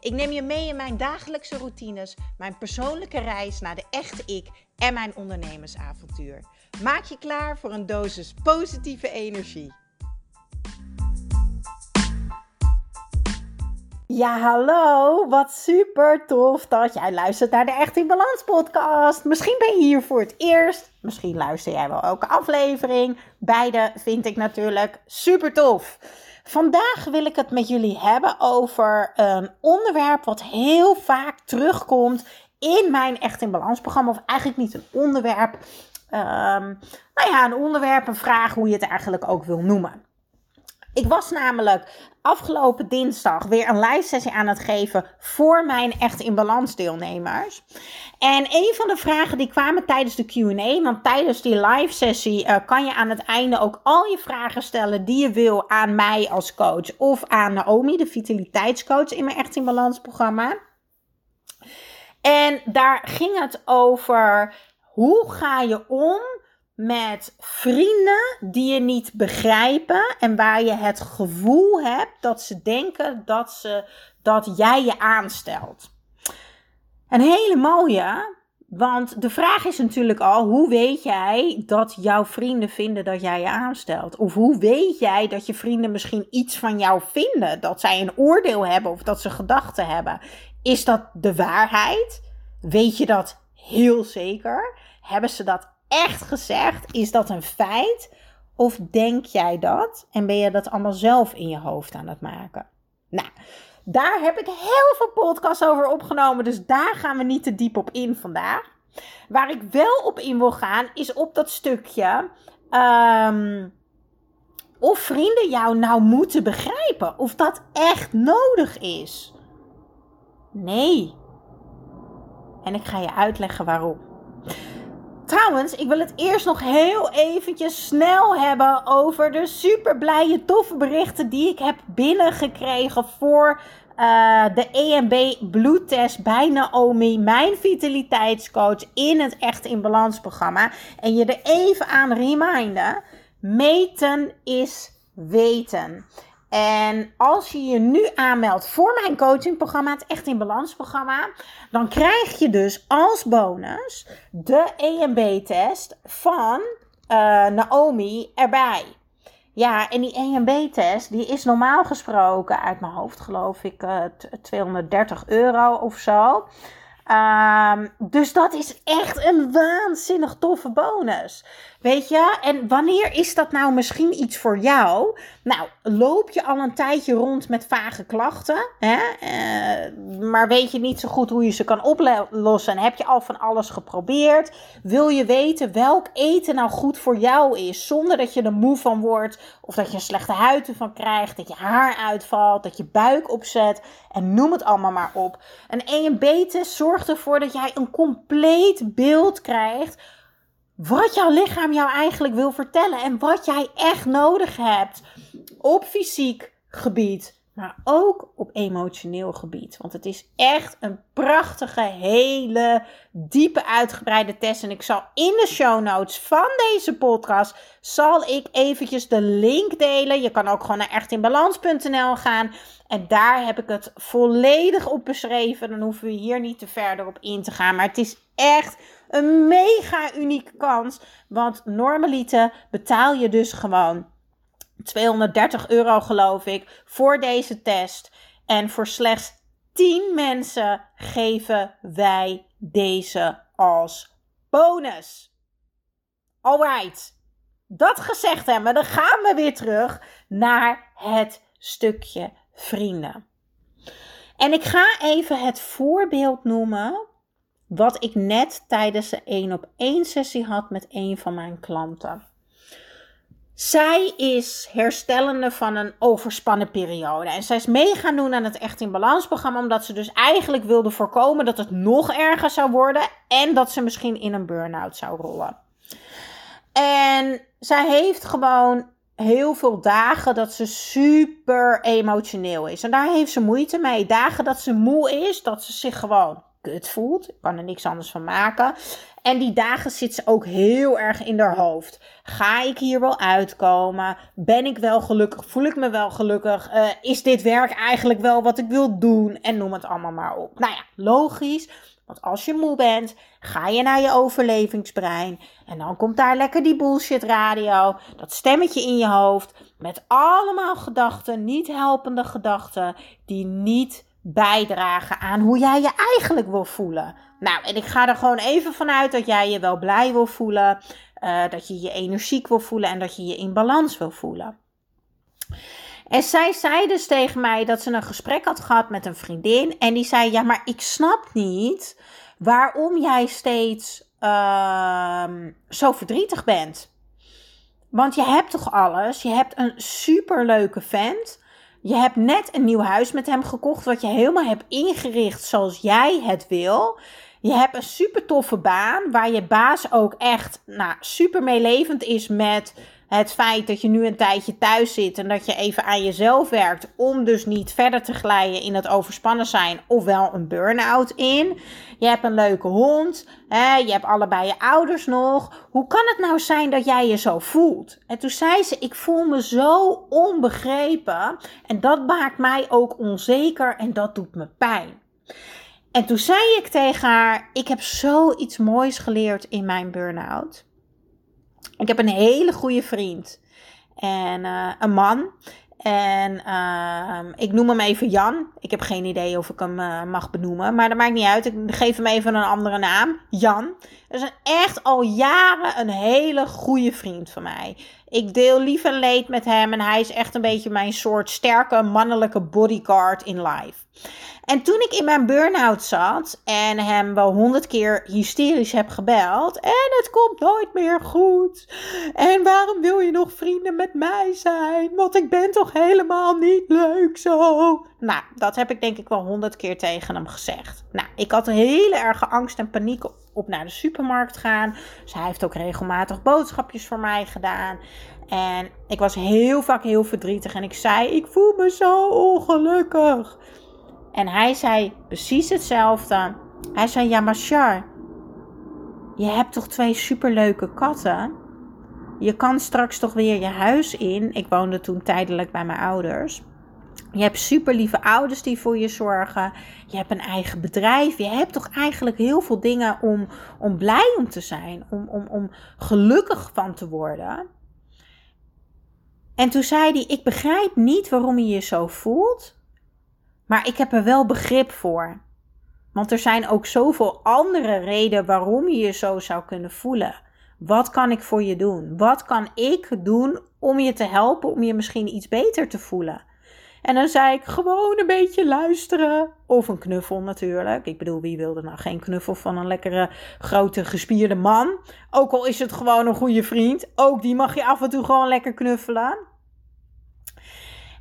Ik neem je mee in mijn dagelijkse routines, mijn persoonlijke reis naar de echte ik en mijn ondernemersavontuur. Maak je klaar voor een dosis positieve energie. Ja, hallo. Wat super tof dat jij luistert naar de Echt in Balans podcast. Misschien ben je hier voor het eerst. Misschien luister jij wel elke aflevering. Beide vind ik natuurlijk super tof. Vandaag wil ik het met jullie hebben over een onderwerp wat heel vaak terugkomt in mijn Echt in Balans programma. Of eigenlijk niet een onderwerp. Um, nou ja, een onderwerp, een vraag, hoe je het eigenlijk ook wil noemen. Ik was namelijk afgelopen dinsdag weer een live sessie aan het geven voor mijn Echt in Balans deelnemers. En een van de vragen die kwamen tijdens de Q&A, want tijdens die live sessie uh, kan je aan het einde ook al je vragen stellen die je wil aan mij als coach of aan Naomi, de vitaliteitscoach in mijn Echt in Balans programma. En daar ging het over hoe ga je om met vrienden die je niet begrijpen en waar je het gevoel hebt dat ze denken dat, ze, dat jij je aanstelt. Een hele mooie, want de vraag is natuurlijk al: hoe weet jij dat jouw vrienden vinden dat jij je aanstelt? Of hoe weet jij dat je vrienden misschien iets van jou vinden? Dat zij een oordeel hebben of dat ze gedachten hebben? Is dat de waarheid? Weet je dat heel zeker? Hebben ze dat echt gezegd? Is dat een feit? Of denk jij dat en ben je dat allemaal zelf in je hoofd aan het maken? Nou, daar heb ik heel veel podcasts over opgenomen, dus daar gaan we niet te diep op in vandaag. Waar ik wel op in wil gaan, is op dat stukje. Um, of vrienden jou nou moeten begrijpen. Of dat echt nodig is. Nee. En ik ga je uitleggen waarom. Trouwens, ik wil het eerst nog heel eventjes snel hebben over de super blije, toffe berichten die ik heb binnengekregen voor uh, de EMB bloedtest bij Naomi, mijn vitaliteitscoach in het Echt in Balans programma. En je er even aan reminden, meten is weten. En als je je nu aanmeldt voor mijn coachingprogramma, het Echt in Balans programma, dan krijg je dus als bonus de EMB-test van uh, Naomi erbij. Ja, en die EMB-test, die is normaal gesproken uit mijn hoofd, geloof ik, uh, eh, 230 euro of zo. Um, dus dat is echt een waanzinnig toffe bonus. Weet je, en wanneer is dat nou misschien iets voor jou? Nou, loop je al een tijdje rond met vage klachten, hè? Uh, maar weet je niet zo goed hoe je ze kan oplossen? En heb je al van alles geprobeerd? Wil je weten welk eten nou goed voor jou is, zonder dat je er moe van wordt, of dat je een slechte huid ervan krijgt, dat je haar uitvalt, dat je buik opzet, en noem het allemaal maar op. Een EMB-test zorgt ervoor dat jij een compleet beeld krijgt wat jouw lichaam jou eigenlijk wil vertellen en wat jij echt nodig hebt op fysiek gebied, maar ook op emotioneel gebied. Want het is echt een prachtige, hele diepe, uitgebreide test. En ik zal in de show notes van deze podcast, zal ik eventjes de link delen. Je kan ook gewoon naar echtinbalans.nl gaan. En daar heb ik het volledig op beschreven. Dan hoeven we hier niet te verder op in te gaan. Maar het is echt een mega unieke kans. Want normaliter betaal je dus gewoon 230 euro, geloof ik, voor deze test. En voor slechts 10 mensen geven wij deze als bonus. Alright. Dat gezegd hebben, dan gaan we weer terug naar het stukje vrienden. En ik ga even het voorbeeld noemen wat ik net tijdens de 1 op 1 sessie had met een van mijn klanten. zij is herstellende van een overspannen periode. En zij is mee gaan doen aan het Echt in Balans programma. Omdat ze dus eigenlijk wilde voorkomen dat het nog erger zou worden. En dat ze misschien in een burn-out zou rollen. En zij heeft gewoon heel veel dagen dat ze super emotioneel is. En daar heeft ze moeite mee. Dagen dat ze moe is, dat ze zich gewoon kut voelt. Ik kan er niks anders van maken. En die dagen zit ze ook heel erg in haar hoofd. Ga ik hier wel uitkomen? Ben ik wel gelukkig? Voel ik me wel gelukkig? Uh, is dit werk eigenlijk wel wat ik wil doen? En noem het allemaal maar op. Nou ja, logisch. Want als je moe bent, ga je naar je overlevingsbrein. En dan komt daar lekker die bullshit radio. Dat stemmetje in je hoofd. Met allemaal gedachten, niet helpende gedachten. Die niet bijdragen aan hoe jij je eigenlijk wil voelen. Nou, en ik ga er gewoon even vanuit dat jij je wel blij wil voelen. Uh, dat je je energiek wil voelen en dat je je in balans wil voelen. En zij zei dus tegen mij dat ze een gesprek had gehad met een vriendin. En die zei: Ja, maar ik snap niet waarom jij steeds uh, zo verdrietig bent. Want je hebt toch alles? Je hebt een superleuke vent. Je hebt net een nieuw huis met hem gekocht, wat je helemaal hebt ingericht zoals jij het wil. Je hebt een super toffe baan, waar je baas ook echt nou, super meelevend is met het feit dat je nu een tijdje thuis zit en dat je even aan jezelf werkt om dus niet verder te glijden in het overspannen zijn ofwel een burn-out in. Je hebt een leuke hond, hè, je hebt allebei je ouders nog. Hoe kan het nou zijn dat jij je zo voelt? En toen zei ze, ik voel me zo onbegrepen en dat maakt mij ook onzeker en dat doet me pijn. En toen zei ik tegen haar, ik heb zoiets moois geleerd in mijn burn-out. Ik heb een hele goede vriend. En uh, een man. En uh, ik noem hem even Jan. Ik heb geen idee of ik hem uh, mag benoemen. Maar dat maakt niet uit. Ik geef hem even een andere naam. Jan. Dat is een echt al jaren een hele goede vriend van mij. Ik deel lief en leed met hem. En hij is echt een beetje mijn soort sterke mannelijke bodyguard in life. En toen ik in mijn burn-out zat en hem wel honderd keer hysterisch heb gebeld. En het komt nooit meer goed. En waarom wil je nog vrienden met mij zijn? Want ik ben toch helemaal niet leuk zo. Nou, dat heb ik denk ik wel honderd keer tegen hem gezegd. Nou, ik had een hele erge angst en paniek op naar de supermarkt gaan. Dus hij heeft ook regelmatig boodschapjes voor mij gedaan. En ik was heel vaak heel verdrietig en ik zei: Ik voel me zo ongelukkig. En hij zei precies hetzelfde. Hij zei: Ja, maar Char, je hebt toch twee superleuke katten? Je kan straks toch weer je huis in. Ik woonde toen tijdelijk bij mijn ouders. Je hebt super lieve ouders die voor je zorgen. Je hebt een eigen bedrijf. Je hebt toch eigenlijk heel veel dingen om, om blij om te zijn. Om, om, om gelukkig van te worden. En toen zei hij: Ik begrijp niet waarom je je zo voelt. Maar ik heb er wel begrip voor. Want er zijn ook zoveel andere redenen waarom je je zo zou kunnen voelen. Wat kan ik voor je doen? Wat kan ik doen om je te helpen om je misschien iets beter te voelen? En dan zei ik gewoon een beetje luisteren. Of een knuffel natuurlijk. Ik bedoel, wie wilde nou geen knuffel van een lekkere, grote, gespierde man? Ook al is het gewoon een goede vriend. Ook die mag je af en toe gewoon lekker knuffelen.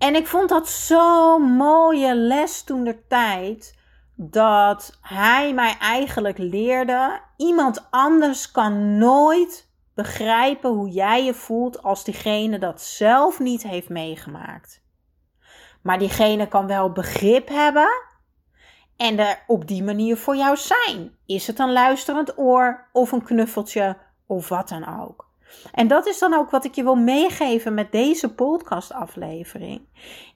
En ik vond dat zo'n mooie les toen de tijd. Dat hij mij eigenlijk leerde. Iemand anders kan nooit begrijpen hoe jij je voelt als diegene dat zelf niet heeft meegemaakt. Maar diegene kan wel begrip hebben en er op die manier voor jou zijn. Is het een luisterend oor of een knuffeltje of wat dan ook. En dat is dan ook wat ik je wil meegeven met deze podcastaflevering.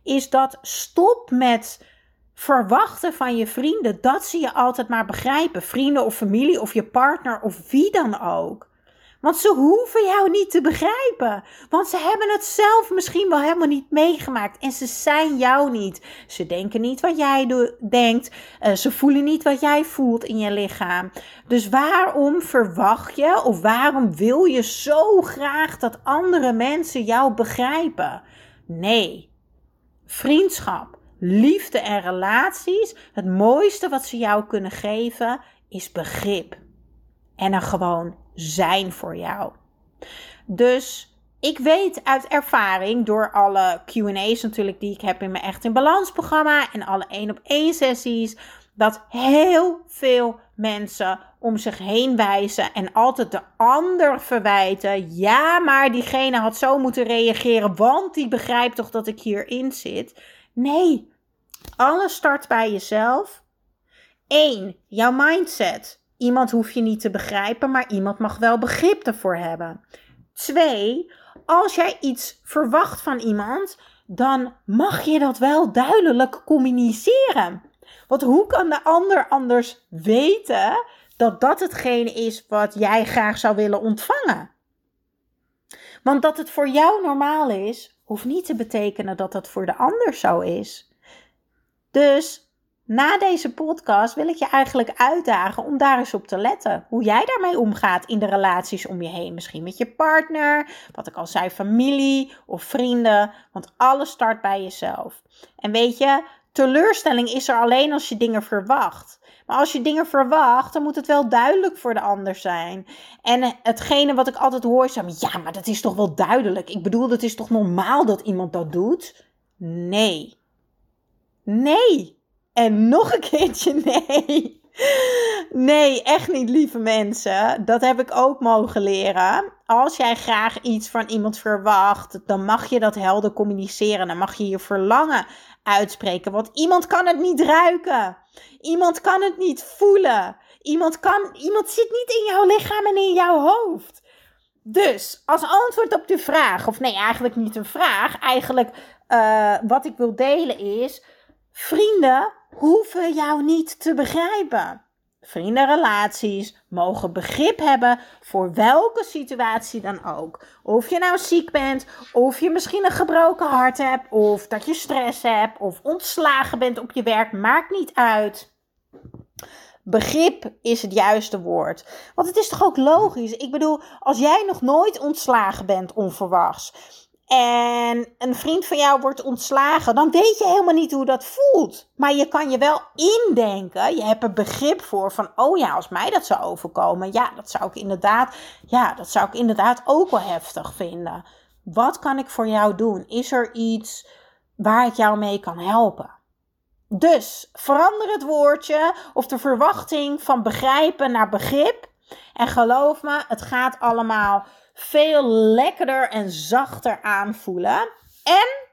Is dat stop met verwachten van je vrienden dat ze je altijd maar begrijpen. Vrienden of familie of je partner of wie dan ook. Want ze hoeven jou niet te begrijpen. Want ze hebben het zelf misschien wel helemaal niet meegemaakt. En ze zijn jou niet. Ze denken niet wat jij denkt. Uh, ze voelen niet wat jij voelt in je lichaam. Dus waarom verwacht je of waarom wil je zo graag dat andere mensen jou begrijpen? Nee. Vriendschap, liefde en relaties, het mooiste wat ze jou kunnen geven is begrip. En er gewoon zijn voor jou. Dus ik weet uit ervaring door alle QA's natuurlijk die ik heb in mijn Echt in Balans programma en alle één op één sessies, dat heel veel mensen om zich heen wijzen en altijd de ander verwijten. Ja, maar diegene had zo moeten reageren, want die begrijpt toch dat ik hierin zit. Nee, alles start bij jezelf. 1. Jouw mindset. Iemand hoef je niet te begrijpen, maar iemand mag wel begrip ervoor hebben. 2. Als jij iets verwacht van iemand, dan mag je dat wel duidelijk communiceren. Want hoe kan de ander anders weten dat dat hetgene is wat jij graag zou willen ontvangen? Want dat het voor jou normaal is, hoeft niet te betekenen dat dat voor de ander zo is. Dus na deze podcast wil ik je eigenlijk uitdagen om daar eens op te letten. Hoe jij daarmee omgaat in de relaties om je heen. Misschien met je partner, wat ik al zei, familie of vrienden. Want alles start bij jezelf. En weet je, teleurstelling is er alleen als je dingen verwacht. Maar als je dingen verwacht, dan moet het wel duidelijk voor de ander zijn. En hetgene wat ik altijd hoor is: ja, maar dat is toch wel duidelijk. Ik bedoel, het is toch normaal dat iemand dat doet? Nee. Nee. En nog een keertje nee. Nee, echt niet, lieve mensen. Dat heb ik ook mogen leren. Als jij graag iets van iemand verwacht, dan mag je dat helder communiceren. Dan mag je je verlangen uitspreken. Want iemand kan het niet ruiken. Iemand kan het niet voelen. Iemand, kan, iemand zit niet in jouw lichaam en in jouw hoofd. Dus als antwoord op de vraag, of nee, eigenlijk niet een vraag, eigenlijk uh, wat ik wil delen is: vrienden hoeven jou niet te begrijpen. Vriendenrelaties mogen begrip hebben voor welke situatie dan ook. Of je nou ziek bent, of je misschien een gebroken hart hebt, of dat je stress hebt, of ontslagen bent op je werk, maakt niet uit. Begrip is het juiste woord. Want het is toch ook logisch? Ik bedoel, als jij nog nooit ontslagen bent onverwachts en een vriend van jou wordt ontslagen, dan weet je helemaal niet hoe dat voelt. Maar je kan je wel indenken, je hebt er begrip voor van, oh ja, als mij dat zou overkomen, ja, dat zou ik inderdaad, ja, dat zou ik inderdaad ook wel heftig vinden. Wat kan ik voor jou doen? Is er iets waar ik jou mee kan helpen? Dus verander het woordje of de verwachting van begrijpen naar begrip. En geloof me, het gaat allemaal veel lekkerder en zachter aanvoelen. En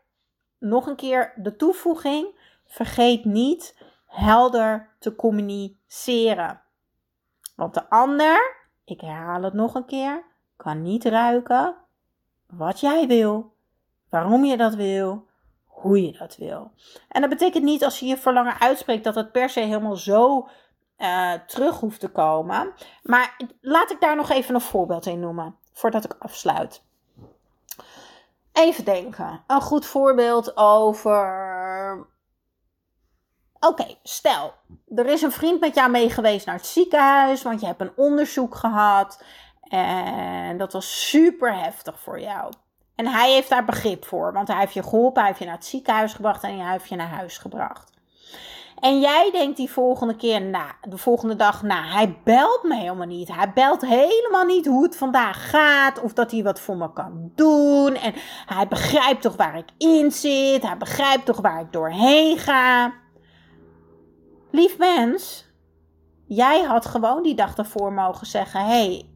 nog een keer de toevoeging: vergeet niet helder te communiceren. Want de ander, ik herhaal het nog een keer, kan niet ruiken wat jij wil, waarom je dat wil, hoe je dat wil. En dat betekent niet als je je verlangen uitspreekt dat het per se helemaal zo uh, terug hoeft te komen. Maar laat ik daar nog even een voorbeeld in noemen voordat ik afsluit. Even denken. Een goed voorbeeld over. Oké, stel, er is een vriend met jou mee geweest naar het ziekenhuis, want je hebt een onderzoek gehad. En dat was super heftig voor jou. En hij heeft daar begrip voor, want hij heeft je geholpen, hij heeft je naar het ziekenhuis gebracht en hij heeft je naar huis gebracht. En jij denkt die volgende keer, nou, de volgende dag, nou, hij belt me helemaal niet. Hij belt helemaal niet hoe het vandaag gaat of dat hij wat voor me kan doen. En hij begrijpt toch waar ik in zit. Hij begrijpt toch waar ik doorheen ga. Lief mens, jij had gewoon die dag ervoor mogen zeggen: hey,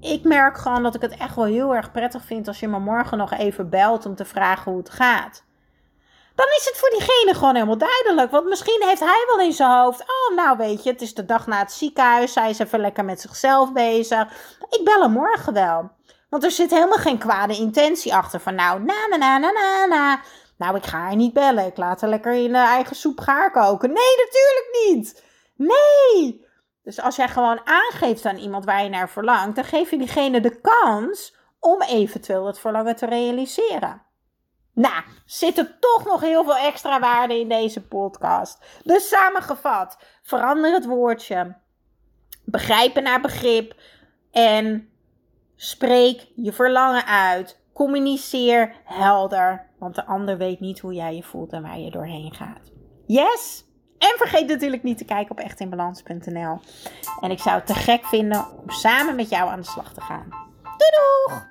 ik merk gewoon dat ik het echt wel heel erg prettig vind als je me morgen nog even belt om te vragen hoe het gaat dan is het voor diegene gewoon helemaal duidelijk. Want misschien heeft hij wel in zijn hoofd: oh, nou weet je, het is de dag na het ziekenhuis. Zij is even lekker met zichzelf bezig. Ik bel hem morgen wel. Want er zit helemaal geen kwade intentie achter. Van nou, na, na, na, na, na. Nou, ik ga haar niet bellen. Ik laat haar lekker in de eigen soep gaar koken. Nee, natuurlijk niet. Nee. Dus als jij gewoon aangeeft aan iemand waar je naar verlangt, dan geef je diegene de kans om eventueel het verlangen te realiseren. Nou, zit er toch nog heel veel extra waarde in deze podcast. Dus samengevat, verander het woordje. Begrijpen naar begrip. En spreek je verlangen uit. Communiceer helder. Want de ander weet niet hoe jij je voelt en waar je doorheen gaat. Yes? En vergeet natuurlijk niet te kijken op echtinbalans.nl. En ik zou het te gek vinden om samen met jou aan de slag te gaan. Doei doeg!